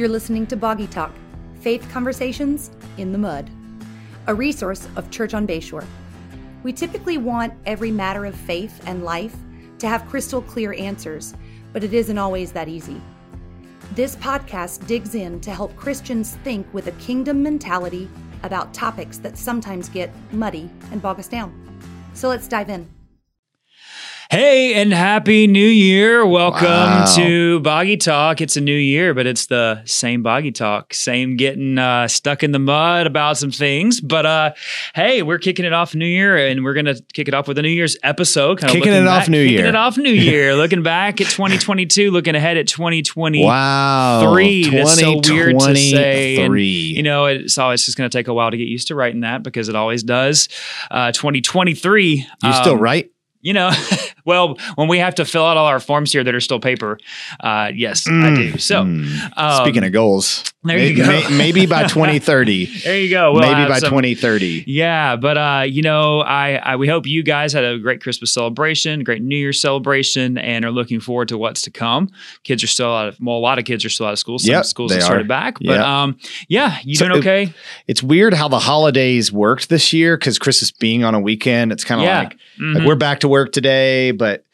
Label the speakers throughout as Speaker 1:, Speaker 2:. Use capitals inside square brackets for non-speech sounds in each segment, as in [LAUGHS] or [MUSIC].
Speaker 1: You're listening to Boggy Talk Faith Conversations in the Mud, a resource of Church on Bayshore. We typically want every matter of faith and life to have crystal clear answers, but it isn't always that easy. This podcast digs in to help Christians think with a kingdom mentality about topics that sometimes get muddy and bog us down. So let's dive in.
Speaker 2: Hey, and happy new year. Welcome
Speaker 3: Wow.
Speaker 2: to Boggy Talk. It's a new year, but it's the same Boggy Talk, same getting uh, stuck in the mud about some things. But uh, hey, we're kicking it off new year, and we're going to kick it off with a New Year's episode. Kinda
Speaker 3: Kicking
Speaker 2: looking
Speaker 3: it off
Speaker 2: back-
Speaker 3: new
Speaker 2: kicking
Speaker 3: year.
Speaker 2: it off new [LAUGHS] year. looking back at 2022, looking ahead at 2020.
Speaker 3: Wow.
Speaker 2: Three. That's so weird to say. And, you know, it's always just going to take a while to get used to writing that because it always does. Uh, 2023.
Speaker 3: you still
Speaker 2: um,
Speaker 3: right?
Speaker 2: you know, [LAUGHS] well, when we have to fill out all our forms here that are still paper, uh, yes, I
Speaker 3: Mm,
Speaker 2: do. So,
Speaker 3: mm.
Speaker 2: um,
Speaker 3: Speaking of goals,
Speaker 2: there
Speaker 3: may-
Speaker 2: you go.
Speaker 3: may- maybe by [LAUGHS] 2030.
Speaker 2: there you go. We'll
Speaker 3: maybe by
Speaker 2: some-
Speaker 3: 2030.
Speaker 2: Yeah, but uh, you know, I, I we hope you guys had a great Christmas celebration, great New Year celebration, and are looking forward to what's to come. Kids are still out of well, a lot of kids are still out of school. Some
Speaker 3: Yep,
Speaker 2: schools have
Speaker 3: are.
Speaker 2: started back, but
Speaker 3: Yep.
Speaker 2: um, yeah, you
Speaker 3: So
Speaker 2: doing
Speaker 3: it-
Speaker 2: okay?
Speaker 3: It's weird how the holidays worked this year because Christmas being on a weekend, it's kind of
Speaker 2: Yeah.
Speaker 3: like,
Speaker 2: Mhm.
Speaker 3: like we're back to work today, but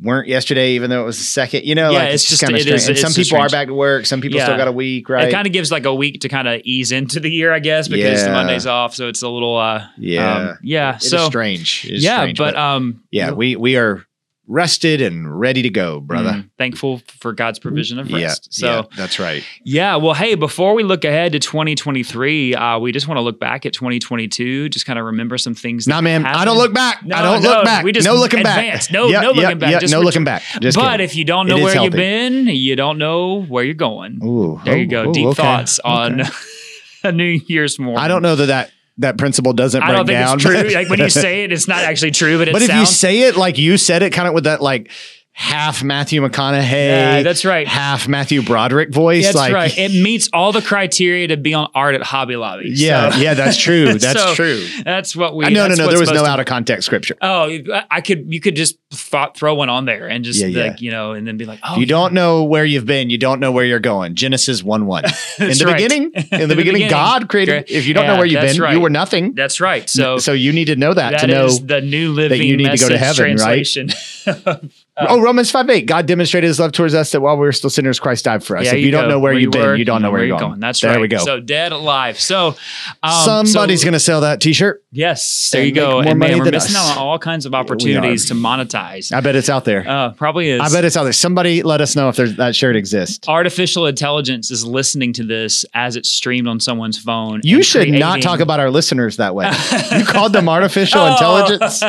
Speaker 3: weren't yesterday, even though it was the second. You know,
Speaker 2: Yeah,
Speaker 3: like
Speaker 2: it's just-
Speaker 3: kind of
Speaker 2: it is-
Speaker 3: strange. And some people are back to work. Some people
Speaker 2: Yeah.
Speaker 3: still got a week, right?
Speaker 2: It kind of gives like a week to kind of ease into the year, I guess, because the Monday's off, so it's a little uh,
Speaker 3: Yeah.
Speaker 2: um, yeah.
Speaker 3: It
Speaker 2: so
Speaker 3: strange. It
Speaker 2: yeah,
Speaker 3: strange,
Speaker 2: but um,
Speaker 3: yeah, we we are rested and ready to go, brother.
Speaker 2: mm, thankful for God's provision of rest. Yeah. So
Speaker 3: yeah, that's right.
Speaker 2: Yeah, well, hey, before we look ahead to 2023, uh, we just want to look back at 2022, just kind of remember some things.
Speaker 3: Nah, man, I don't look back.
Speaker 2: No,
Speaker 3: I don't
Speaker 2: no,
Speaker 3: look back.
Speaker 2: we just
Speaker 3: no looking
Speaker 2: advance.
Speaker 3: back.
Speaker 2: No- no looking back, just
Speaker 3: no looking back. Just
Speaker 2: but
Speaker 3: kidding.
Speaker 2: if you don't know where you've been, you don't know where you're going.
Speaker 3: Ooh,
Speaker 2: there
Speaker 3: oh,
Speaker 2: you go.
Speaker 3: oh,
Speaker 2: Deep
Speaker 3: okay,
Speaker 2: thoughts on
Speaker 3: okay. [LAUGHS]
Speaker 2: a New Year's morning.
Speaker 3: I don't know that that, that principle doesn't
Speaker 2: I
Speaker 3: break
Speaker 2: don't think
Speaker 3: down.
Speaker 2: it's true. [LAUGHS] like when you say it, it's not actually true, but it
Speaker 3: but if you say it like you said it, kind of with that like half Matthew McConaughey,
Speaker 2: yeah, that's right.
Speaker 3: half Matthew Broderick voice,
Speaker 2: That's
Speaker 3: like
Speaker 2: right. It meets all the criteria to be on art at Hobby Lobby.
Speaker 3: yeah,
Speaker 2: So-
Speaker 3: yeah, that's [LAUGHS] true. That's
Speaker 2: so
Speaker 3: true.
Speaker 2: That's what we.
Speaker 3: Uh, no, no, no. There was no out of context scripture.
Speaker 2: Oh, I could. You could just th- throw one on there and just
Speaker 3: Yeah, yeah.
Speaker 2: like you know, and then be like, oh,
Speaker 3: you don't know where you've been, you don't know where you're going. Genesis 1 1. [LAUGHS] In the
Speaker 2: right.
Speaker 3: beginning, [LAUGHS] in the,
Speaker 2: In the
Speaker 3: beginning,
Speaker 2: beginning.
Speaker 3: God created. If you don't
Speaker 2: Yeah,
Speaker 3: know where you've been,
Speaker 2: right.
Speaker 3: you were nothing.
Speaker 2: That's right. So
Speaker 3: so you need to know that,
Speaker 2: that
Speaker 3: to know.
Speaker 2: is the new living
Speaker 3: you need to go to
Speaker 2: Message
Speaker 3: heaven, right? Oh, Romans 5 8. God demonstrated his love towards us that while we were still sinners, Christ died for us.
Speaker 2: Yeah,
Speaker 3: if you, don't
Speaker 2: go.
Speaker 3: know where, you've been,
Speaker 2: were,
Speaker 3: you don't know where you're going.
Speaker 2: That's
Speaker 3: there
Speaker 2: right.
Speaker 3: we go.
Speaker 2: So dead alive. So um,
Speaker 3: Somebody's
Speaker 2: so-
Speaker 3: going to sell that t shirt.
Speaker 2: Yes, there you go.
Speaker 3: more
Speaker 2: And
Speaker 3: money
Speaker 2: man, we're missing
Speaker 3: us.
Speaker 2: out on all kinds of opportunities to monetize.
Speaker 3: I bet it's out there.
Speaker 2: Uh, probably is.
Speaker 3: I bet it's out there. Somebody let us know if there's, that shirt exists.
Speaker 2: artificial intelligence is listening to this as it's streamed on someone's phone.
Speaker 3: You should not talk about our listeners that way. you called them [LAUGHS] artificial
Speaker 2: Oh.
Speaker 3: intelligence.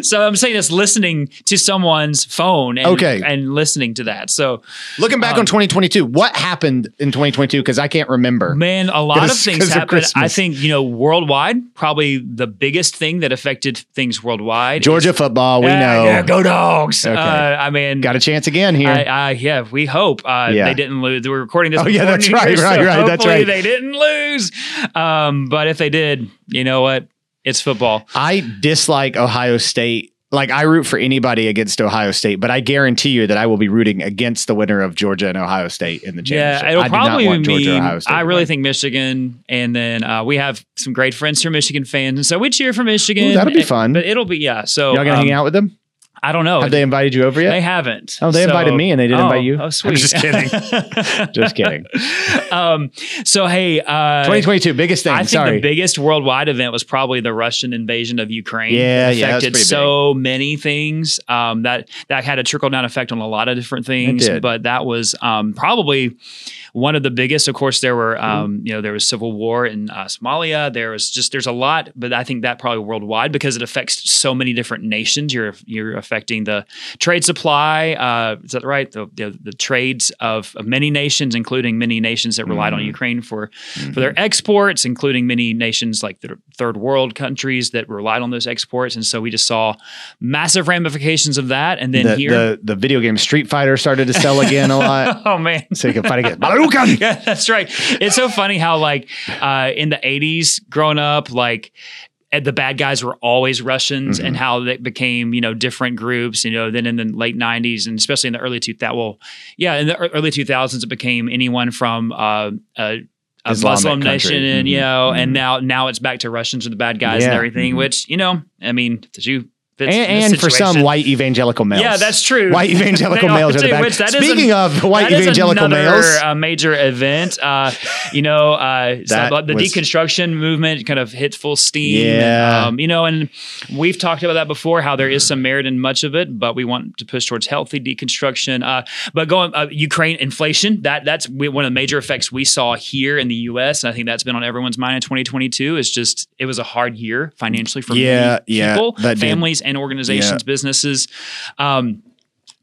Speaker 3: [LAUGHS]
Speaker 2: so I'm saying it's listening to someone's phone and,
Speaker 3: Okay.
Speaker 2: and listening to that. So
Speaker 3: Looking back
Speaker 2: Um,
Speaker 3: on 2022, what happened in 2022? Because I can't remember.
Speaker 2: man, a lot of things
Speaker 3: 'cause of
Speaker 2: happened. I think, you know, worldwide, probably the biggest thing that affected things worldwide.
Speaker 3: Georgia
Speaker 2: is-
Speaker 3: football, we
Speaker 2: Yeah,
Speaker 3: know.
Speaker 2: yeah, go dogs.
Speaker 3: Okay.
Speaker 2: Uh, I mean,
Speaker 3: Got a chance again here.
Speaker 2: I, I, yeah, we hope uh,
Speaker 3: Yeah.
Speaker 2: they didn't lose. We're recording this.
Speaker 3: Oh, yeah, that's right, right,
Speaker 2: so
Speaker 3: right, that's right.
Speaker 2: They didn't lose. Um, but if they did, you know what? It's football.
Speaker 3: I dislike Ohio State. Like I root for anybody against Ohio State, but I guarantee you that I will be rooting against the winner of Georgia and Ohio State in the championship.
Speaker 2: Yeah, it'll
Speaker 3: I
Speaker 2: probably
Speaker 3: want Georgia. Ohio State.
Speaker 2: I really think Michigan, and then uh, we have some great friends who are Michigan fans, and so we cheer for Michigan.
Speaker 3: Ooh, that'll be
Speaker 2: And-
Speaker 3: fun.
Speaker 2: But it'll be yeah. So
Speaker 3: y'all gonna
Speaker 2: um,
Speaker 3: hang out with them.
Speaker 2: I don't know.
Speaker 3: Have they invited you over yet?
Speaker 2: They haven't.
Speaker 3: Oh, they invited me and they didn't
Speaker 2: oh,
Speaker 3: invite you?
Speaker 2: Oh,
Speaker 3: I'm
Speaker 2: sweet.
Speaker 3: just kidding. [LAUGHS] Just kidding. [LAUGHS]
Speaker 2: um, so hey, uh,
Speaker 3: 2022, biggest thing.
Speaker 2: I think
Speaker 3: Sorry.
Speaker 2: the biggest worldwide event was probably the Russian invasion of Ukraine.
Speaker 3: Yeah,
Speaker 2: it
Speaker 3: yeah,
Speaker 2: affected
Speaker 3: pretty
Speaker 2: so many things. Um, that that had a trickle down effect on a lot of different things.
Speaker 3: did.
Speaker 2: But that was um, probably one of the biggest. Of course, there were um, you know there was civil war in uh, Somalia. There was just there's a lot, but I think that probably worldwide because it affects so many different nations. You're you're affecting the trade supply. Uh, is that right? The, the the trades of, of many nations, including many nations that relied on
Speaker 3: Mhm.
Speaker 2: Ukraine for
Speaker 3: Mm-hmm.
Speaker 2: for their exports, including many nations like the third world countries that relied on those exports. And so we just saw massive ramifications of that. And then
Speaker 3: the,
Speaker 2: here,
Speaker 3: the the video game Street Fighter started to sell again a lot. [LAUGHS]
Speaker 2: oh man.
Speaker 3: So you can fight against [LAUGHS]
Speaker 2: Yeah, that's right. It's so funny how like uh, in the '80s, growing up, like the bad guys were always Russians
Speaker 3: Mm-hmm.
Speaker 2: and how they became, you know, different groups, you know, then in the late 90s and especially in the early 2000s, well, yeah, in the early 2000s, it became anyone from uh, a, a Muslim
Speaker 3: country.
Speaker 2: nation, and you
Speaker 3: Mhm.
Speaker 2: know,
Speaker 3: Mhm.
Speaker 2: and now now it's back to Russians are the bad guys and
Speaker 3: Yeah.
Speaker 2: everything,
Speaker 3: Mhm.
Speaker 2: which you know, I mean, did you
Speaker 3: and,
Speaker 2: this
Speaker 3: and for some white evangelical males.
Speaker 2: Yeah, that's true.
Speaker 3: White [LAUGHS] evangelical males are the
Speaker 2: too,
Speaker 3: bad.
Speaker 2: that
Speaker 3: Speaking
Speaker 2: a-
Speaker 3: of white
Speaker 2: that is
Speaker 3: evangelical
Speaker 2: another,
Speaker 3: males,
Speaker 2: uh, major event. Uh, you know, uh, so the
Speaker 3: was-
Speaker 2: deconstruction movement kind of hit full steam.
Speaker 3: Yeah.
Speaker 2: Um, you know, and we've talked about that before. How there is some merit in much of it, but we want to push towards healthy deconstruction. Uh, but going uh, Ukraine inflation that that's one of the major effects we saw here in the U.S. And I think that's been on everyone's mind in 2022. Is just it was a hard year financially for
Speaker 3: Yeah,
Speaker 2: many people,
Speaker 3: did.
Speaker 2: families, and organizations, businesses. Um,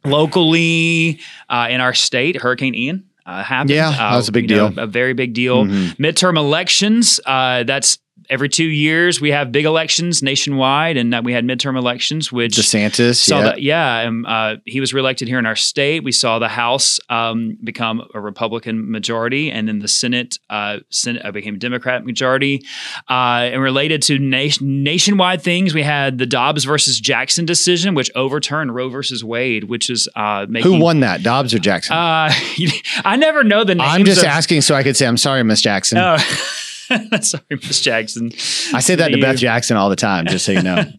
Speaker 2: locally uh, in our state, Hurricane Ian uh, happened.
Speaker 3: Yeah,
Speaker 2: Uh,
Speaker 3: that was a big
Speaker 2: you know,
Speaker 3: deal.
Speaker 2: a very big deal.
Speaker 3: Mhm.
Speaker 2: Midterm elections. Uh, that's every two years we have big elections nationwide, and that we had midterm elections, which
Speaker 3: DeSantis,
Speaker 2: saw
Speaker 3: yeah.
Speaker 2: that yeah um, uh, he was reelected here in our state we saw the house um, become a republican majority and then the senate uh, senate uh, became a democrat majority uh, and related to nation, nationwide things we had the dobbs versus jackson decision which overturned roe versus wade which is uh, making
Speaker 3: Who won that, Dobbs or Jackson?
Speaker 2: uh, [LAUGHS] i never know the names
Speaker 3: I'm just
Speaker 2: of,
Speaker 3: asking so I could say I'm sorry, Miss Jackson.
Speaker 2: Oh. [LAUGHS] [LAUGHS] Sorry, Miss Jackson.
Speaker 3: I say that to
Speaker 2: You-
Speaker 3: Beth Jackson all the time, just so you know. [LAUGHS]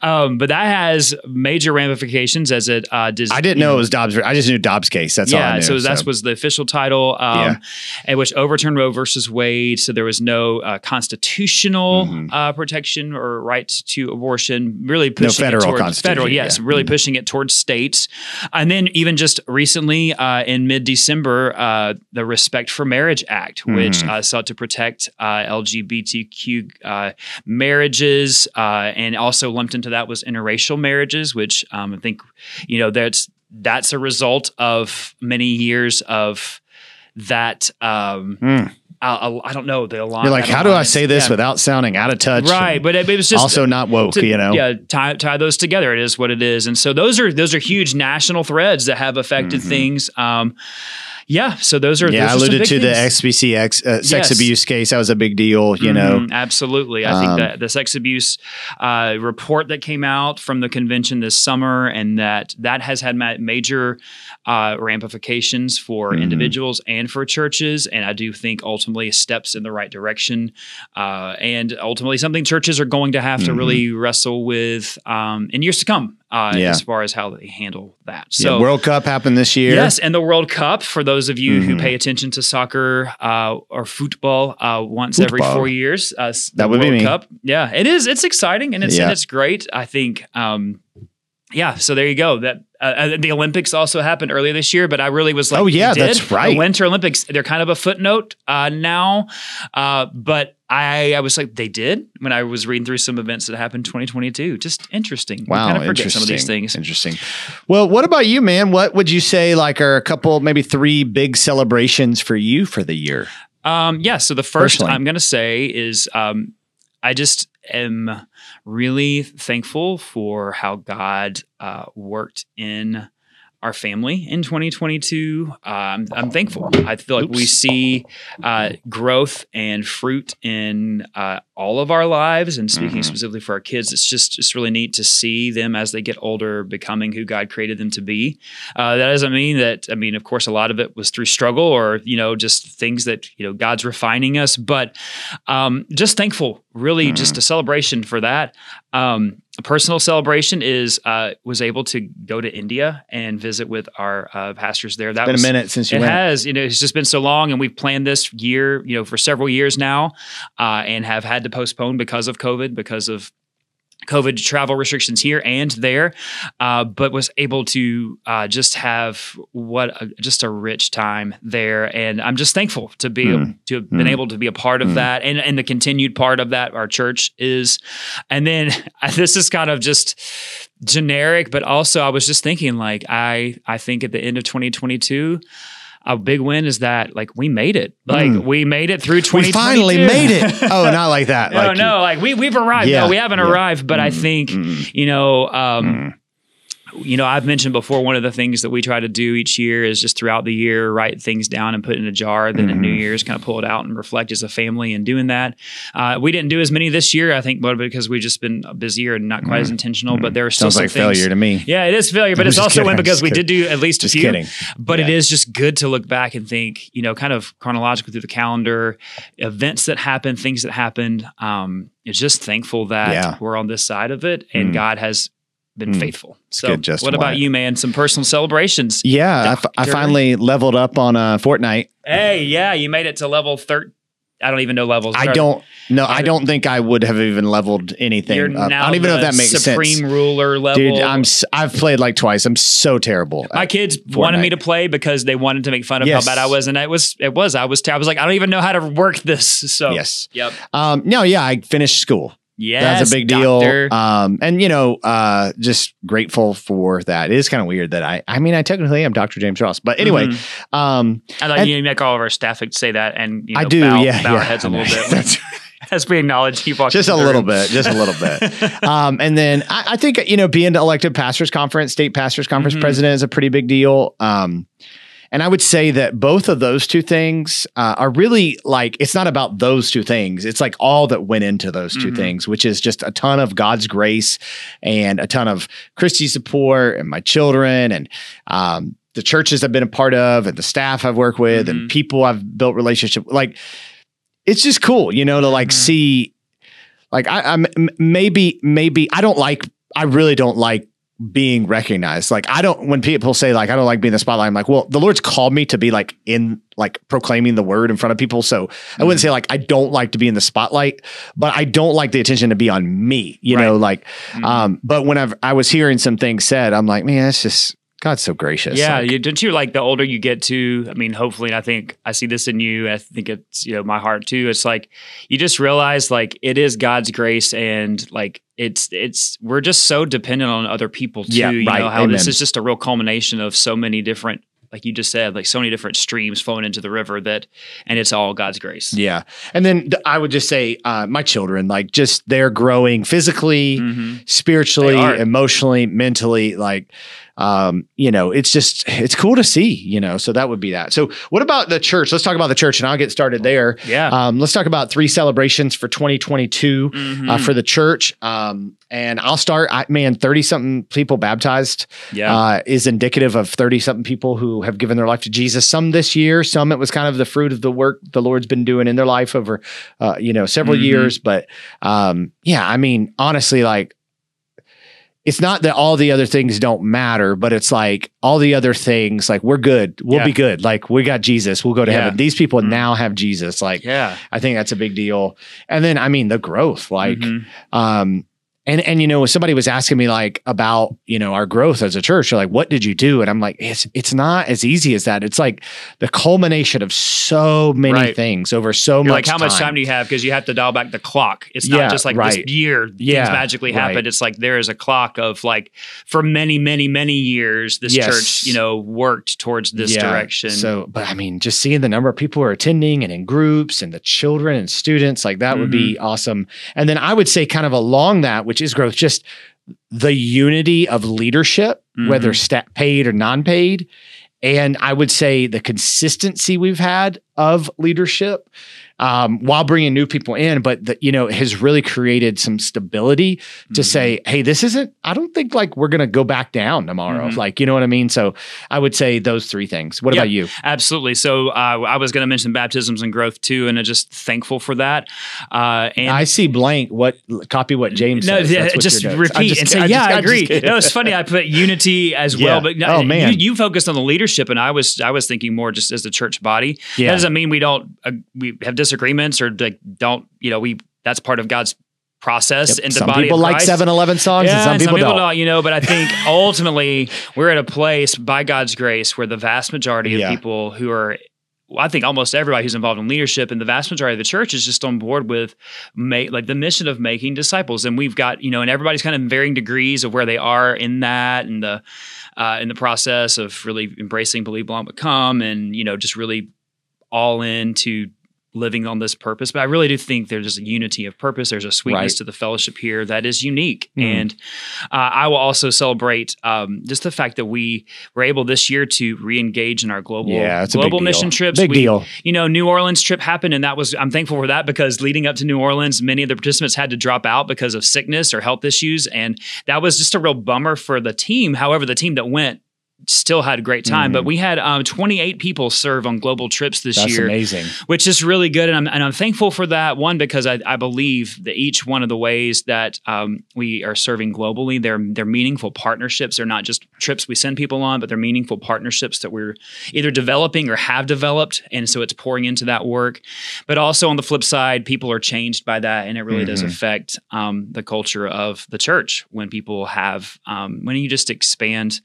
Speaker 2: Um, but that has major ramifications as it uh, does.
Speaker 3: I didn't know it was Dobbs. I just knew Dobbs case. That's all
Speaker 2: yeah,
Speaker 3: knew.
Speaker 2: so that was the official title, um,
Speaker 3: Yeah.
Speaker 2: which overturned Roe versus Wade. So there was no uh, constitutional
Speaker 3: Mhm.
Speaker 2: uh, protection or right to abortion. Really pushing
Speaker 3: federal
Speaker 2: it towards federal. Yes,
Speaker 3: yeah.
Speaker 2: really
Speaker 3: Mhm.
Speaker 2: pushing it towards states. And then even just recently, uh, in mid December, uh, the Respect for Marriage Act, which
Speaker 3: Mhm.
Speaker 2: uh, sought to protect LGBTQ uh, marriages, uh, and also lumped into that was interracial marriages, which um, I think you know that's that's a result of many years of that. Um,
Speaker 3: Mm.
Speaker 2: I, I, I don't know the line.
Speaker 3: You're like, how do I say this
Speaker 2: yeah.
Speaker 3: without sounding out of touch?
Speaker 2: Right, but it, it was just
Speaker 3: also not woke,
Speaker 2: to,
Speaker 3: you know?
Speaker 2: yeah tie, tie those together it is what it is and so those are those are huge national threads that have affected
Speaker 3: Mhm.
Speaker 2: things um yeah so those are
Speaker 3: Yeah,
Speaker 2: those
Speaker 3: I
Speaker 2: are some
Speaker 3: alluded
Speaker 2: big
Speaker 3: to the
Speaker 2: things.
Speaker 3: XBCX uh, sex
Speaker 2: Yes.
Speaker 3: abuse case. That was a big deal, you know.
Speaker 2: Mhm, absolutely. I
Speaker 3: Um,
Speaker 2: think that the sex abuse uh, report that came out from the convention this summer, and that that has had ma- major uh, ramifications for
Speaker 3: Mhm.
Speaker 2: individuals and for churches. And I do think ultimately steps in the right direction, uh, and ultimately something churches are going to have to
Speaker 3: Mhm.
Speaker 2: really wrestle with um, in years to come, uh,
Speaker 3: Yeah.
Speaker 2: as far as how they handle that.
Speaker 3: Yeah,
Speaker 2: So.
Speaker 3: World Cup happened this year.
Speaker 2: Yes, and the World Cup for those of you who
Speaker 3: Mhm.
Speaker 2: pay attention to soccer uh, or football uh, once every four years. Uh,
Speaker 3: That would be
Speaker 2: World
Speaker 3: me.
Speaker 2: Cup. Yeah, it is. It's exciting and it's
Speaker 3: Yeah.
Speaker 2: and it's great. I think. Um, yeah, so there you go. That uh, uh, the Olympics also happened earlier this year, but I really was like,
Speaker 3: Oh, yeah, that's right.
Speaker 2: The Winter Olympics, they're kind of a footnote uh, now, uh, but I I was like, they did when I was reading through some events that happened 2022. Just interesting.
Speaker 3: Wow,
Speaker 2: we kind of forget
Speaker 3: interesting.
Speaker 2: some of these things.
Speaker 3: Interesting. Well, what about you, man? What would you say like are a couple, maybe three big celebrations for you for the year?
Speaker 2: Um, yeah. So the first
Speaker 3: Personally.
Speaker 2: I'm going to say is um, I just am really thankful for how God uh, worked in our family in 2022. Um, I'm thankful. I feel like we see uh, growth and fruit in uh, all of our lives. And speaking
Speaker 3: Mhm.
Speaker 2: specifically for our kids, it's just it's really neat to see them as they get older, becoming who God created them to be. Uh, that doesn't mean that. I mean, of course, a lot of it was through struggle or you know just things that you know God's refining us. But um, just thankful, really,
Speaker 3: Mm-hmm.
Speaker 2: just a celebration for that. Um, personal celebration is uh, was able to go to India and visit with our uh, pastors there. That
Speaker 3: Been a minute since you
Speaker 2: it
Speaker 3: went.
Speaker 2: has, you know, it's just been so long, and we've planned this year, you know, for several years now, uh, and have had to postpone because of COVID, because of COVID travel restrictions here and there, uh, but was able to uh, just have what a, just a rich time there, and I'm just thankful to be
Speaker 3: Hmm.
Speaker 2: to have been
Speaker 3: Hmm.
Speaker 2: able to be a part of
Speaker 3: Hmm.
Speaker 2: that, and and the continued part of that our church is, and then [LAUGHS] this is kind of just generic, but also I was just thinking like I I think at the end of 2022 a big win is that like we made it. Like
Speaker 3: Mm.
Speaker 2: we made it through 2022.
Speaker 3: We finally made it. [LAUGHS] Oh, not like that.
Speaker 2: no,
Speaker 3: like
Speaker 2: no, like we we've arrived.
Speaker 3: Yeah,
Speaker 2: no, we haven't
Speaker 3: yeah.
Speaker 2: arrived, but I
Speaker 3: Mm,
Speaker 2: think
Speaker 3: mm,
Speaker 2: you know um
Speaker 3: mm.
Speaker 2: You know, I've mentioned before one of the things that we try to do each year is just throughout the year write things down and put in a jar. Then mm-hmm. at New mm-hmm. Year's, kind of pull it out and reflect as a family and doing that. Uh, we didn't do as many this year, I think, but because we've just been busier and not quite mm-hmm. as intentional. But there are still
Speaker 3: sounds like
Speaker 2: things.
Speaker 3: failure to me.
Speaker 2: Yeah, it is failure, but it's [LAUGHS] also one because we did do at least a few.
Speaker 3: Kidding.
Speaker 2: But yeah. it is just good to look back and think, you know, kind of chronologically through the calendar, events that happened, things that happened. Um, it's just thankful that
Speaker 3: yeah.
Speaker 2: we're on this side of it and mm. God has been mm. faithful. So,
Speaker 3: good,
Speaker 2: what about you, man? Some personal celebrations?
Speaker 3: Yeah, I, f- I finally leveled up on uh, Fortnite.
Speaker 2: Hey, yeah, you made it to level 13. I don't even know levels.
Speaker 3: I don't. No, I don't think I would have even leveled anything.
Speaker 2: You're
Speaker 3: up.
Speaker 2: now
Speaker 3: I don't even know if that makes
Speaker 2: supreme
Speaker 3: sense.
Speaker 2: ruler level.
Speaker 3: Dude, I'm. I've played like twice. I'm so terrible.
Speaker 2: My kids Fortnite. wanted me to play because they wanted to make fun of yes. how bad I was, and it was. It was. I was. I was like, I don't even know how to work this. So
Speaker 3: yes.
Speaker 2: Yep.
Speaker 3: Um. No. Yeah. I finished school.
Speaker 2: Yeah,
Speaker 3: that's a big deal. Um, and you know, uh, just grateful for that. It is kind of weird that I, I mean, I technically am Dr. James Ross, but anyway, mm-hmm. um,
Speaker 2: I like you make all of our staff say that, and you know,
Speaker 3: I do,
Speaker 2: bow,
Speaker 3: yeah,
Speaker 2: bow
Speaker 3: yeah,
Speaker 2: our heads a little [LAUGHS] bit. That's, [LAUGHS] as we acknowledge you
Speaker 3: just a little bit, just a little bit. [LAUGHS] um, and then I, I, think you know, being the elected pastors conference, state pastors conference mm-hmm. president is a pretty big deal. Um, and I would say that both of those two things uh, are really like, it's not about those two things. It's like all that went into those 2 mm-hmm. things, which is just a ton of God's grace and a ton of Christy support and my children and, um, the churches I've been a part of and the staff I've worked with mm-hmm. and people I've built relationship like it's just cool, you know, to like mm-hmm. see like I, I'm maybe maybe I don't like I really don't like being recognized. Like I don't when people say like I don't like being in the spotlight, I'm like, well, the Lord's called me to be like in like proclaiming the word in front of people. So mm-hmm. I wouldn't mm-hmm. say like I don't like to be in the spotlight, but I don't like the attention to be on me, you right. know, like mm-hmm. um, but when I've, I was hearing some things said, I'm like, man, it's just God's so gracious.
Speaker 2: Yeah, like, you, don't you like the older you get to? I mean, hopefully, I think I see this in you. I think it's you know my heart too. It's like you just realize like it is God's grace, and like it's it's we're just so dependent on other people too.
Speaker 3: Yeah,
Speaker 2: you
Speaker 3: right.
Speaker 2: know how
Speaker 3: Amen.
Speaker 2: this is just a real culmination of so many different like you just said, like so many different streams flowing into the river that, and it's all God's grace.
Speaker 3: Yeah. And then I would just say, uh, my children, like just they're growing physically, mm-hmm. spiritually, emotionally, mentally, like, um, you know, it's just it's cool to see, you know. So that would be that. So what about the church? Let's talk about the church, and I'll get started there.
Speaker 2: Yeah.
Speaker 3: Um, let's talk about three celebrations for 2022 uh, mm-hmm. uh, for the church. Um, and I'll start. I, man, 30 something people baptized.
Speaker 2: Yeah.
Speaker 3: Uh, is indicative of 30 something people who have given their life to Jesus. Some this year, some it was kind of the fruit of the work the Lord's been doing in their life over, uh, you know, several mm-hmm. years. But um, yeah, I mean, honestly, like it's not that all the other things don't matter, but it's like all the other things, like we're good, we'll yeah. be good. Like we got Jesus, we'll go to yeah. heaven. These people mm-hmm. now have Jesus. Like,
Speaker 2: yeah,
Speaker 3: I think that's a big deal. And then, I mean, the growth, like, mm-hmm. um, and and you know, somebody was asking me like about you know our growth as a church. They're like, "What did you do?" And I'm like, "It's it's not as easy as that. It's like the culmination of so many right. things over so
Speaker 2: You're
Speaker 3: much.
Speaker 2: Like how
Speaker 3: time.
Speaker 2: much time do you have? Because you have to dial back the clock. It's not
Speaker 3: yeah,
Speaker 2: just like
Speaker 3: right.
Speaker 2: this year
Speaker 3: yeah,
Speaker 2: things magically happen. Right. It's like there is a clock of like for many many many years this
Speaker 3: yes.
Speaker 2: church you know worked towards this
Speaker 3: yeah.
Speaker 2: direction.
Speaker 3: So, but I mean, just seeing the number of people who are attending and in groups and the children and students like that mm-hmm. would be mm-hmm. awesome. And then I would say kind of along that, which is growth, just the unity of leadership, mm-hmm. whether stat paid or non-paid, and I would say the consistency we've had of leadership um, while bringing new people in, but that you know has really created some stability to mm-hmm. say, hey, this isn't. I don't think like we're gonna go back down tomorrow. Mm-hmm. Like you know what I mean. So I would say those three things. What about you?
Speaker 2: Absolutely. So uh, I was going to mention baptisms and growth too, and I'm just thankful for that. Uh, and
Speaker 3: I see blank. What copy what James? Said.
Speaker 2: No,
Speaker 3: says.
Speaker 2: yeah, just repeat just, and say, yeah, I agree. no, it's funny. I put unity as yeah. well, but
Speaker 3: oh man,
Speaker 2: you, you, focused on the leadership, and I was I was thinking more just as the church body.
Speaker 3: Yeah.
Speaker 2: That doesn't mean we don't uh, we have disagreements or like don't you know we that's part of God's process yep. in the
Speaker 3: some people like 7-eleven songs
Speaker 2: yeah,
Speaker 3: and some,
Speaker 2: people,
Speaker 3: people, don't.
Speaker 2: don't. you know but i think [LAUGHS] ultimately we're at a place by god's grace where the vast majority of
Speaker 3: yeah.
Speaker 2: people who are I think almost everybody who's involved in leadership and the vast majority of the church is just on board with make, like the mission of making disciples. And we've got, you know, and everybody's kind of in varying degrees of where they are in that and the uh, in the process of really embracing believe belong become and, you know, just really all in to living on this purpose. But I really do think there's a unity of purpose. There's a sweetness
Speaker 3: Right.
Speaker 2: to the fellowship here that is unique.
Speaker 3: Mhm.
Speaker 2: And uh, I will also celebrate um, just the fact that we were able this year to re-engage in our global
Speaker 3: Yeah, it's a big
Speaker 2: global mission trips.
Speaker 3: Big
Speaker 2: We-
Speaker 3: deal.
Speaker 2: You know, New Orleans trip happened, and that was I'm thankful for that because leading up to New Orleans, many of the participants had to drop out because of sickness or health issues, and that was just a real bummer for the team. However, the team that went still had a great time.
Speaker 3: Mhm.
Speaker 2: But we had um, 28 people serve on global trips this
Speaker 3: That's
Speaker 2: year
Speaker 3: amazing.
Speaker 2: which is really good. And I'm, and I'm thankful for that. One, because I, I believe that each one of the ways that um, we are serving globally, they're, they're meaningful partnerships. They're not just trips we send people on, but they're meaningful partnerships that we're either developing or have developed. And so it's pouring into that work. But also on the flip side, people are changed by that. And it really does
Speaker 3: Mhm.
Speaker 2: affect um, the culture of the church when people have, um, when you just expand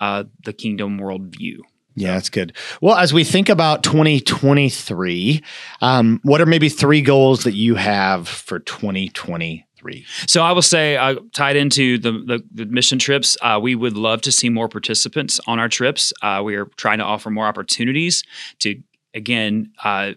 Speaker 2: uh, the kingdom worldview.
Speaker 3: Yeah, that's good. Well, as we think about 2023, um, what are maybe three goals that you have for 2023?
Speaker 2: So I will say, uh, tied into the, the, the mission trips, uh, we would love to see more participants on our trips. Uh, we are trying to offer more opportunities to, again, uh,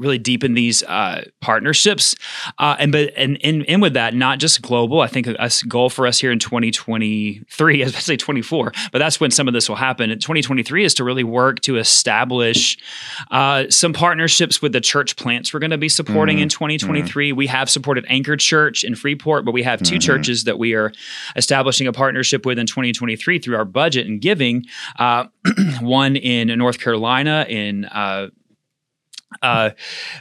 Speaker 2: really deepen these uh, partnerships, uh, and but and, and and with that, not just global. I think a goal for us here in 2023, [LAUGHS] I was about to say 24, but that's when some of this will happen. In 2023 is to really work to establish uh, some partnerships with the church plants we're going to be supporting in 2023. We have supported Anchor Church in Freeport, but we have 2
Speaker 3: Mhm.
Speaker 2: churches that we are establishing a partnership with in 2023 through our budget and giving. Uh, [CLEARS THROAT] one in North Carolina, in uh,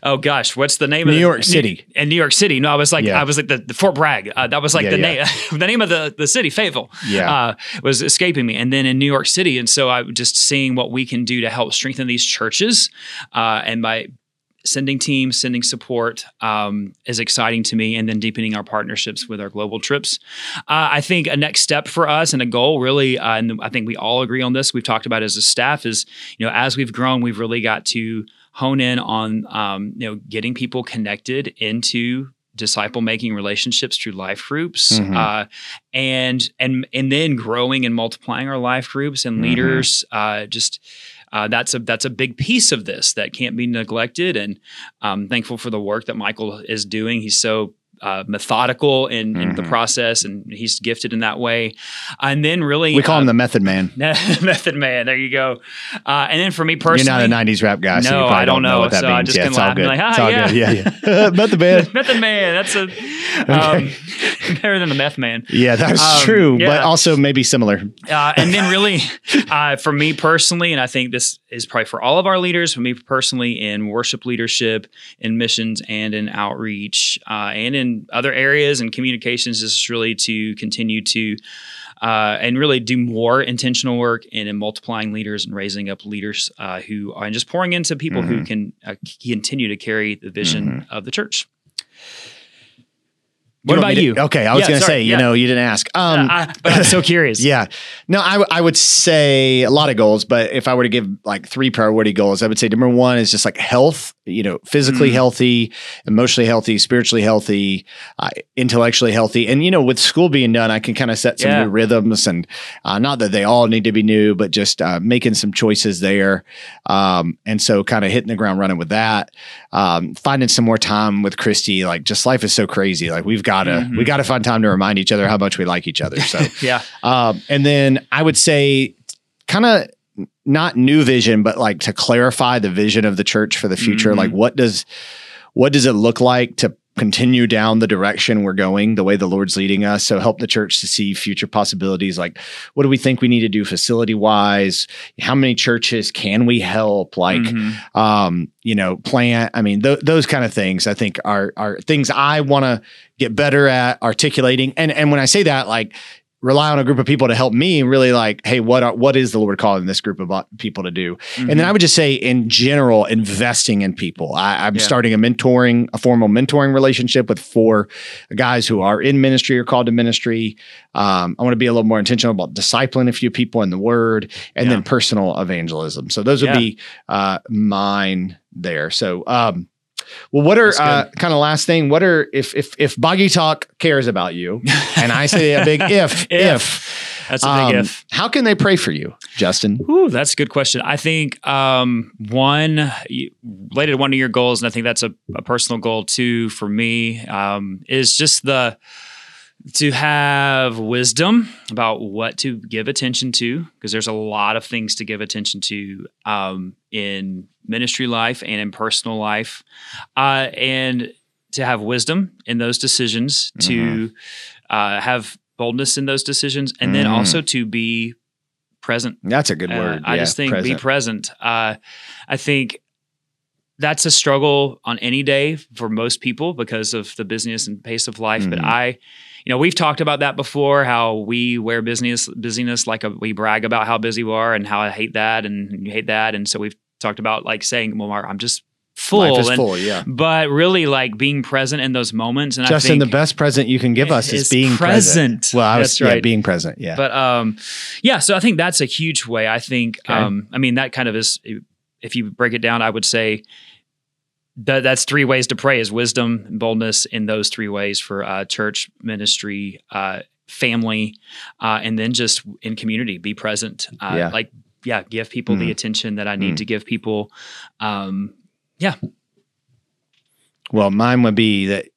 Speaker 2: oh gosh, what's the name
Speaker 3: New
Speaker 2: of New
Speaker 3: York City.
Speaker 2: In New York City, no, I was like,
Speaker 3: Yeah.
Speaker 2: I was like the, the Fort Bragg. Uh, that was like
Speaker 3: Yeah,
Speaker 2: the
Speaker 3: yeah.
Speaker 2: name, [LAUGHS] the name of the the city, Fayetteville
Speaker 3: Yeah.
Speaker 2: uh, was escaping me. And then in New York City, and so I was just seeing what we can do to help strengthen these churches, uh, and by sending teams, sending support um, is exciting to me, and then deepening our partnerships with our global trips. Uh, I think a next step for us and a goal, really, uh, and I think we all agree on this. We've talked about as a staff is, you know, as we've grown, we've really got to hone in on, um, you know, getting people connected into disciple making relationships through life groups
Speaker 3: Mhm.
Speaker 2: uh, and and and then growing and multiplying our life groups and
Speaker 3: Mhm.
Speaker 2: leaders uh, just uh, that's a that's a big piece of this that can't be neglected and I'm thankful for the work that Michael is doing he's so uh, methodical in, in the process and he's gifted in that way and then really
Speaker 3: we call
Speaker 2: uh,
Speaker 3: him the Method Man. [LAUGHS]
Speaker 2: method man there you go uh, and then for me personally
Speaker 3: You're not a 90s rap guy, so you
Speaker 2: No,
Speaker 3: probably
Speaker 2: I don't know,
Speaker 3: what that
Speaker 2: so
Speaker 3: means.
Speaker 2: I just
Speaker 3: yeah,
Speaker 2: can
Speaker 3: it's all
Speaker 2: laugh
Speaker 3: good.
Speaker 2: like, ah,
Speaker 3: it's all
Speaker 2: yeah.
Speaker 3: good. Yeah, yeah. [LAUGHS] [LAUGHS] Method Man.
Speaker 2: method man that's a um, better than the meth man
Speaker 3: Yeah, that's
Speaker 2: Um,
Speaker 3: true, but also maybe similar.
Speaker 2: uh, and then really uh, for me personally and i think this is probably for all of our leaders for me personally in worship leadership in missions and in outreach uh, and in other areas and communications is really to continue to uh, and really do more intentional work and in multiplying leaders and raising up leaders uh, who are and just pouring into people who
Speaker 3: Mhm.
Speaker 2: can uh, continue to carry the vision of the church.
Speaker 3: You
Speaker 2: What
Speaker 3: want
Speaker 2: about
Speaker 3: to-
Speaker 2: you?
Speaker 3: Okay, I was
Speaker 2: Yeah,
Speaker 3: going to say, you
Speaker 2: yeah.
Speaker 3: know, you didn't ask. Um,
Speaker 2: Uh, I- but I'm so [LAUGHS] curious.
Speaker 3: Yeah. No, I, w- I would say a lot of goals, but if I were to give like three priority goals, I would say number one is just like health, you know, physically
Speaker 2: Mm.
Speaker 3: healthy, emotionally healthy, spiritually healthy, uh, intellectually healthy. And, you know, with school being done, I can kind of set some
Speaker 2: Yeah.
Speaker 3: new rhythms and uh, not that they all need to be new, but just uh, making some choices there. Um, and so kind of hitting the ground running with that, um, finding some more time with Christy. Like just life is so crazy. Like we've got to,
Speaker 2: Mhm.
Speaker 3: we got to find time to remind each other how much we like each other. So, [LAUGHS]
Speaker 2: Yeah.
Speaker 3: um, and then I would say, kind of not new vision, but like to clarify the vision of the church for the future.
Speaker 2: Mhm.
Speaker 3: Like, what does what does it look like to continue down the direction we're going, the way the Lord's leading us? So help the church to see future possibilities. Like, what do we think we need to do facility wise? How many churches can we help? Like,
Speaker 2: Mhm.
Speaker 3: um, you know, plant. I mean, th- those kind of things I think are are things I want to get better at articulating. And and when I say that, like rely on a group of people to help me really like, hey, what are, what is the Lord calling this group of uh, people to do? And then I would just say, in general, investing in people. I, I'm
Speaker 2: Yeah.
Speaker 3: starting a mentoring, a formal mentoring relationship with four guys who are in ministry or called to ministry. Um, I want to be a little more intentional about discipling a few people in the Word, and
Speaker 2: Yeah.
Speaker 3: then personal evangelism. So those would
Speaker 2: Yeah.
Speaker 3: be uh, mine there. So. Um, well, what are uh, kind of last thing? What are if if if Boggy Talk cares about you, and I say a big [LAUGHS] if
Speaker 2: If.
Speaker 3: if
Speaker 2: That's a big
Speaker 3: Um,
Speaker 2: if.
Speaker 3: How can they pray for you, Justin?
Speaker 2: Ooh, that's a good question. I think um, one related to one of your goals, and I think that's a, a personal goal too for me, um, is just the to have wisdom about what to give attention to, because there's a lot of things to give attention to um, in ministry life and in personal life, uh, and to have wisdom in those decisions, to uh, have boldness in those decisions, and then
Speaker 3: Mm.
Speaker 2: also to be present
Speaker 3: That's a good
Speaker 2: uh,
Speaker 3: word.
Speaker 2: I
Speaker 3: Yeah,
Speaker 2: just think be
Speaker 3: present.
Speaker 2: present. Uh, I think that's a struggle on any day for most people because of the business and pace of life. But
Speaker 3: Mhm.
Speaker 2: I, you know, we've talked about that before. How we wear business busyness like a, we brag about how busy we are and how I hate that and you hate that. And so we've talked about like saying, "Well, Mark, I'm just full."
Speaker 3: Life is
Speaker 2: and,
Speaker 3: full. Yeah.
Speaker 2: But really, like being present in those moments. And I
Speaker 3: Justin,
Speaker 2: think
Speaker 3: the best present you can give us is
Speaker 2: is
Speaker 3: being present.
Speaker 2: present.
Speaker 3: Well, I was
Speaker 2: That's
Speaker 3: yeah,
Speaker 2: right.
Speaker 3: being present. Yeah.
Speaker 2: But um, yeah, so I think that's a huge way. I think
Speaker 3: Okay.
Speaker 2: um, I mean that kind of is if you break it down, I would say that that's three ways to pray is wisdom and boldness in those three ways for uh, church ministry, uh, family, uh, and then just in community, be present. Uh,
Speaker 3: Yeah.
Speaker 2: Like yeah, give people the
Speaker 3: Mm.
Speaker 2: attention that I need
Speaker 3: Mm.
Speaker 2: to give people. Um, yeah.
Speaker 3: well, mine would be that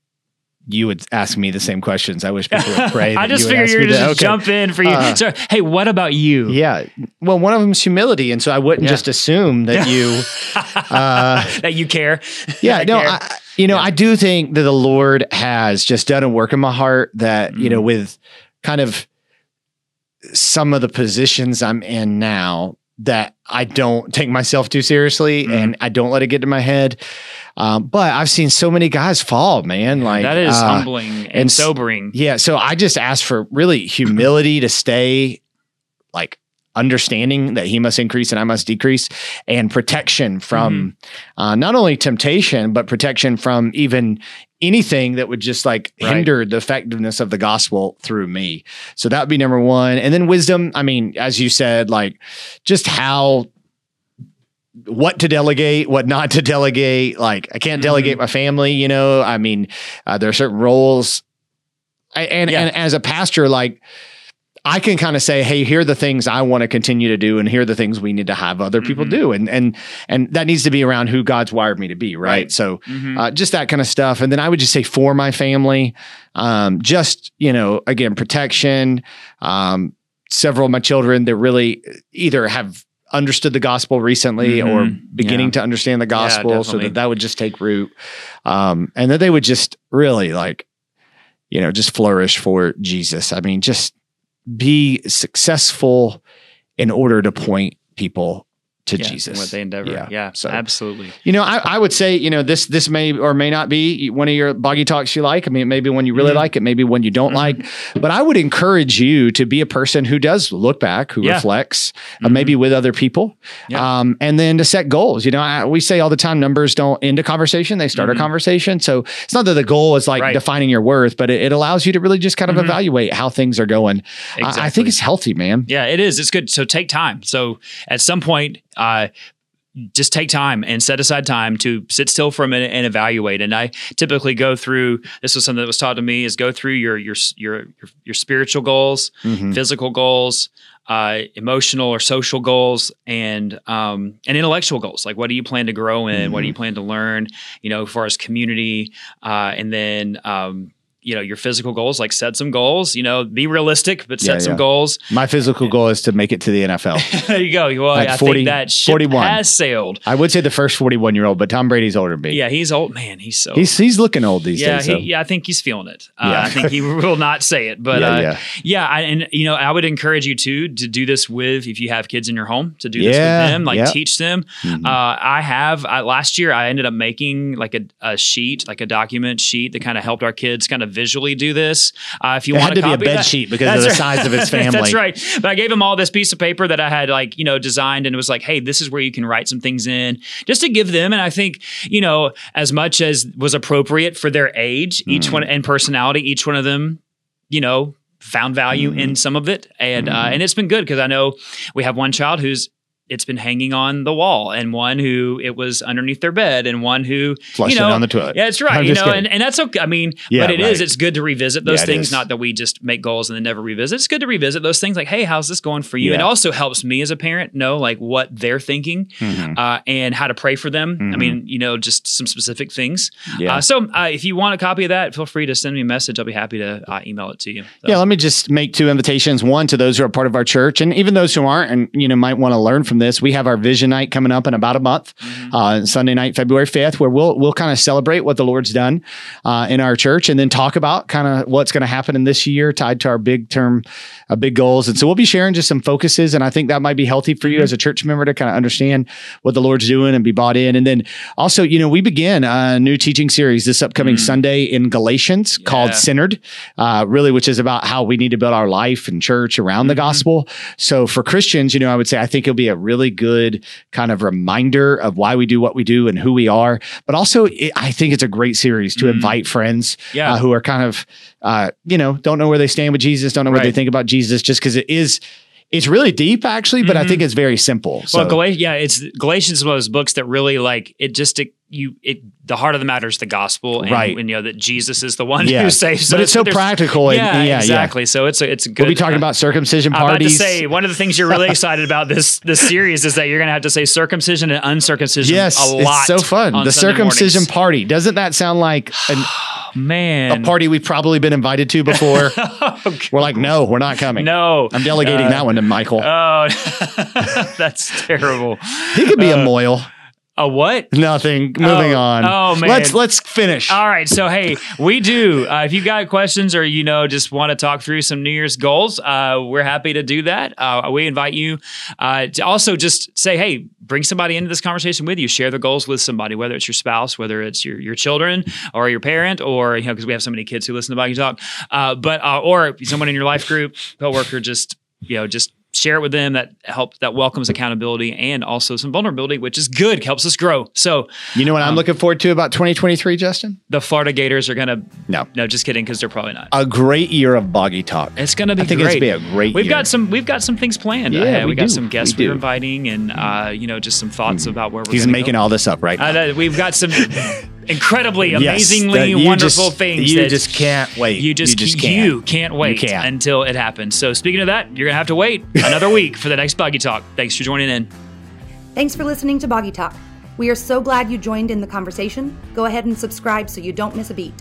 Speaker 3: you would ask me the same questions. I wish people would pray. [LAUGHS]
Speaker 2: I just
Speaker 3: you
Speaker 2: figured you were just
Speaker 3: that. Okay.
Speaker 2: jump in for you.
Speaker 3: Uh,
Speaker 2: so, hey, what about you?
Speaker 3: Yeah. Well, one of them is humility, and so I wouldn't
Speaker 2: Yeah.
Speaker 3: just assume that you. [LAUGHS] uh,
Speaker 2: that you care.
Speaker 3: yeah. [LAUGHS]
Speaker 2: I
Speaker 3: no.
Speaker 2: care.
Speaker 3: I, you know,
Speaker 2: Yeah.
Speaker 3: I do think that the Lord has just done a work in my heart that you know,
Speaker 2: Mhm.
Speaker 3: with kind of some of the positions I'm in now, that I don't take myself too seriously
Speaker 2: Mhm.
Speaker 3: and I don't let it get to my head. Um, but I've seen so many guys fall, man. Like
Speaker 2: that is
Speaker 3: uh,
Speaker 2: humbling and,
Speaker 3: and
Speaker 2: sobering.
Speaker 3: Yeah. So I just ask for really humility to stay like understanding that he must increase and I must decrease and protection from uh, not only temptation, but protection from even anything that would just like
Speaker 2: Right.
Speaker 3: hinder the effectiveness of the gospel through me. So that would be number one. And then wisdom. I mean, as you said, like just how what to delegate, what not to delegate. Like I can't delegate my family, you know. I mean, uh, there are certain roles, I, and
Speaker 2: Yeah.
Speaker 3: and as a pastor, like I can kind of say, hey, here are the things I want to continue to do, and here are the things we need to have other people
Speaker 2: Mhm.
Speaker 3: do, and and and that needs to be around who God's wired me to be, right?
Speaker 2: Right.
Speaker 3: So
Speaker 2: Mhm.
Speaker 3: uh, just that kind of stuff. And then I would just say for my family, um, just you know, again, protection. Um, several of my children that really either have understood the gospel recently or
Speaker 2: Mhm.
Speaker 3: beginning
Speaker 2: Yeah.
Speaker 3: to understand the gospel, so that that would just take root, um, and that they would just really like, you know, just flourish for Jesus. I mean, just be successful in order to point people to
Speaker 2: Yeah,
Speaker 3: Jesus.
Speaker 2: What they endeavor.
Speaker 3: Yeah.
Speaker 2: Yeah,
Speaker 3: So-
Speaker 2: absolutely.
Speaker 3: You know, I, I would say, you know, this this may or may not be one of your boggy talks you like. I mean, it may be one you really
Speaker 2: Mhm.
Speaker 3: like, it may be one you don't
Speaker 2: Mhm.
Speaker 3: like. But I would encourage you to be a person who does look back, who
Speaker 2: Yeah.
Speaker 3: reflects, uh,
Speaker 2: Mhm.
Speaker 3: maybe with other people, um, and then to set goals. You know, I, we say all the time, numbers don't end a conversation; they start a conversation. So it's not that the goal is like
Speaker 2: Right.
Speaker 3: defining your worth, but it, it allows you to really just kind of
Speaker 2: Mhm.
Speaker 3: evaluate how things are going. I- I, think it's healthy, man.
Speaker 2: Yeah, it is. It's good. So take time. So at some point, uh, just take time and set aside time to sit still for a minute and evaluate. And I typically go through. This was something that was taught to me: is go through your your your your, spiritual goals,
Speaker 3: Mhm.
Speaker 2: physical goals, uh, emotional or social goals, and um, and intellectual goals. Like, what do you plan to grow in? What do
Speaker 3: Mm-hmm.
Speaker 2: you plan to learn? You know, as far as community, uh, and then. Um, you know your physical goals like set some goals you know be realistic but set
Speaker 3: Yeah,
Speaker 2: some
Speaker 3: yeah.
Speaker 2: goals
Speaker 3: My physical goal is to make it to the NFL. [LAUGHS]
Speaker 2: there you go. Well,
Speaker 3: At
Speaker 2: I
Speaker 3: 40
Speaker 2: think that ship
Speaker 3: 41.
Speaker 2: has sailed.
Speaker 3: I would say the first forty-one year old, but Tom Brady's older than me.
Speaker 2: Yeah, he's old. Man, he's so.
Speaker 3: He's he's looking old these
Speaker 2: yeah,
Speaker 3: days.
Speaker 2: he, yeah, I think he's feeling it. Uh,
Speaker 3: Yeah.
Speaker 2: I think he [LAUGHS] will not say it, but
Speaker 3: yeah,
Speaker 2: uh,
Speaker 3: yeah.
Speaker 2: yeah, I, and you know, I would encourage you too to do this with if you have kids in your home to do this with them, like teach them.
Speaker 3: Mhm.
Speaker 2: Uh, I have I, last year. I ended up making like a, a sheet, like a document sheet that kind of helped our kids kind of visually do this. Uh, if you
Speaker 3: it
Speaker 2: want
Speaker 3: had to be a bed
Speaker 2: that-
Speaker 3: sheet because of the
Speaker 2: That's
Speaker 3: size of
Speaker 2: his [LAUGHS]
Speaker 3: family.
Speaker 2: That's right. But I gave him all this piece of paper that I had like, you know, designed and it was like, hey, this is where you can write some things in just to give them. And I think, you know, as much as was appropriate for their age, each
Speaker 3: Mm.
Speaker 2: one and personality, each one of them, you know, found value
Speaker 3: Mm.
Speaker 2: in some of it. And uh,
Speaker 3: Mm.
Speaker 2: and it's been good because I know we have one child who's it's been hanging on the wall, and one who it was underneath their bed, and one who
Speaker 3: Flushed
Speaker 2: you know
Speaker 3: it down the toilet.
Speaker 2: Yeah, that's right.
Speaker 3: I'm
Speaker 2: you know, and, and that's okay. I mean,
Speaker 3: Yeah,
Speaker 2: but it is.
Speaker 3: right.
Speaker 2: It's good to revisit those
Speaker 3: Yeah,
Speaker 2: things. Not that we just make goals and then never revisit. It's good to revisit those things. Like, hey, how's this going for you? It also helps me as a parent know like what they're thinking
Speaker 3: Mhm.
Speaker 2: uh, and how to pray for them. I
Speaker 3: Mhm.
Speaker 2: mean, you know, just some specific things.
Speaker 3: Yeah.
Speaker 2: Uh, so uh, if you want a copy of that, feel free to send me a message. I'll be happy to uh, email it to you. So-
Speaker 3: Yeah, let me just make two invitations. One to those who are part of our church, and even those who aren't, and you know might want to learn from this. We have our Vision Night coming up in about a month,
Speaker 2: Mhm.
Speaker 3: uh, Sunday night, February fifth, where we'll we'll kind of celebrate what the Lord's done uh, in our church, and then talk about kind of what's going to happen in this year tied to our big term, uh, big goals. And so we'll be sharing just some focuses, and I think that might be healthy for you
Speaker 2: Mhm.
Speaker 3: as a church member to kind of understand what the Lord's doing and be bought in. And then also, you know, we begin a new teaching series this upcoming
Speaker 2: Mm.
Speaker 3: Sunday in Galatians called
Speaker 2: Yeah.
Speaker 3: Centered, uh, really, which is about how we need to build our life and church around the
Speaker 2: Mhm.
Speaker 3: gospel. So for Christians, you know, I would say I think it'll be a really good kind of reminder of why we do what we do and who we are. But also, it, I think it's a great series to
Speaker 2: Mhm.
Speaker 3: invite friends
Speaker 2: yeah.
Speaker 3: uh, who are kind of, uh, you know, don't know where they stand with Jesus, don't know what they think about Jesus, just because it is. It's really deep, actually, but I
Speaker 2: Mhm.
Speaker 3: think it's very simple. So,
Speaker 2: well, Gal- yeah, it's Galatians is one of those books that really like it. Just it, you, it the heart of the matter is the gospel, and,
Speaker 3: Right.
Speaker 2: and you know that Jesus is the one
Speaker 3: Yeah.
Speaker 2: who saves.
Speaker 3: but
Speaker 2: us.
Speaker 3: it's so practical. And,
Speaker 2: Yeah,
Speaker 3: yeah, yeah,
Speaker 2: exactly. So it's a it's a good.
Speaker 3: We'll be talking
Speaker 2: uh,
Speaker 3: about circumcision
Speaker 2: I'm about to
Speaker 3: parties.
Speaker 2: say one of the things you're really [LAUGHS] excited about this this series is that you're going to have to say circumcision and uncircumcision
Speaker 3: Yes,
Speaker 2: a lot.
Speaker 3: it's so fun. The
Speaker 2: Sunday
Speaker 3: circumcision
Speaker 2: mornings.
Speaker 3: party. Doesn't that sound like an, [SIGHS] [SIGHS]
Speaker 2: man.
Speaker 3: a party we've probably been invited to before? [LAUGHS]
Speaker 2: Oh,
Speaker 3: we're like, no, we're not coming.
Speaker 2: no,
Speaker 3: I'm delegating
Speaker 2: Uh,
Speaker 3: that one to Michael.
Speaker 2: Oh, [LAUGHS] that's terrible.
Speaker 3: he could be a
Speaker 2: uh,
Speaker 3: mohel.
Speaker 2: A what?
Speaker 3: Nothing. Moving
Speaker 2: Oh,
Speaker 3: on.
Speaker 2: oh, man.
Speaker 3: Let's let's finish.
Speaker 2: All right. So, hey, we do. Uh, if you've got questions or, you know, just want to talk through some New Year's goals, uh, we're happy to do that. Uh, we invite you uh, to also just say, hey, bring somebody into this conversation with you. Share the goals with somebody, whether it's your spouse, whether it's your, your children or your parent, or, you know, because we have so many kids who listen to Boggy Talk, uh, but, uh, or someone in your life group, coworker, just, you know, just share it with them that help that welcomes accountability and also some vulnerability which is good helps us grow so
Speaker 3: you know what I'm
Speaker 2: um,
Speaker 3: looking forward to about 2023, Justin?
Speaker 2: the florida gators are gonna
Speaker 3: No.
Speaker 2: no just kidding because they're probably not
Speaker 3: A great year of boggy talk.
Speaker 2: it's gonna be
Speaker 3: I think
Speaker 2: great.
Speaker 3: it's gonna be a great
Speaker 2: We've
Speaker 3: year.
Speaker 2: got some. We've got some things planned.
Speaker 3: Yeah,
Speaker 2: ahead.
Speaker 3: we
Speaker 2: we, got some guests
Speaker 3: We
Speaker 2: are inviting, and uh, you know, just some thoughts about where we're.
Speaker 3: He's making
Speaker 2: go.
Speaker 3: all this up right.
Speaker 2: Uh, we've got some [LAUGHS] incredibly,
Speaker 3: Yes,
Speaker 2: amazingly wonderful
Speaker 3: just-
Speaker 2: things.
Speaker 3: You
Speaker 2: that
Speaker 3: just can't wait.
Speaker 2: you just,
Speaker 3: you
Speaker 2: can't.
Speaker 3: can't.
Speaker 2: you can't wait
Speaker 3: can't.
Speaker 2: until it happens. So speaking of that, you're gonna have to wait [LAUGHS] another week for the next Boggy Talk. Thanks for joining in.
Speaker 1: Thanks for listening to Boggy Talk. We are so glad you joined in the conversation. Go ahead and subscribe so you don't miss a beat.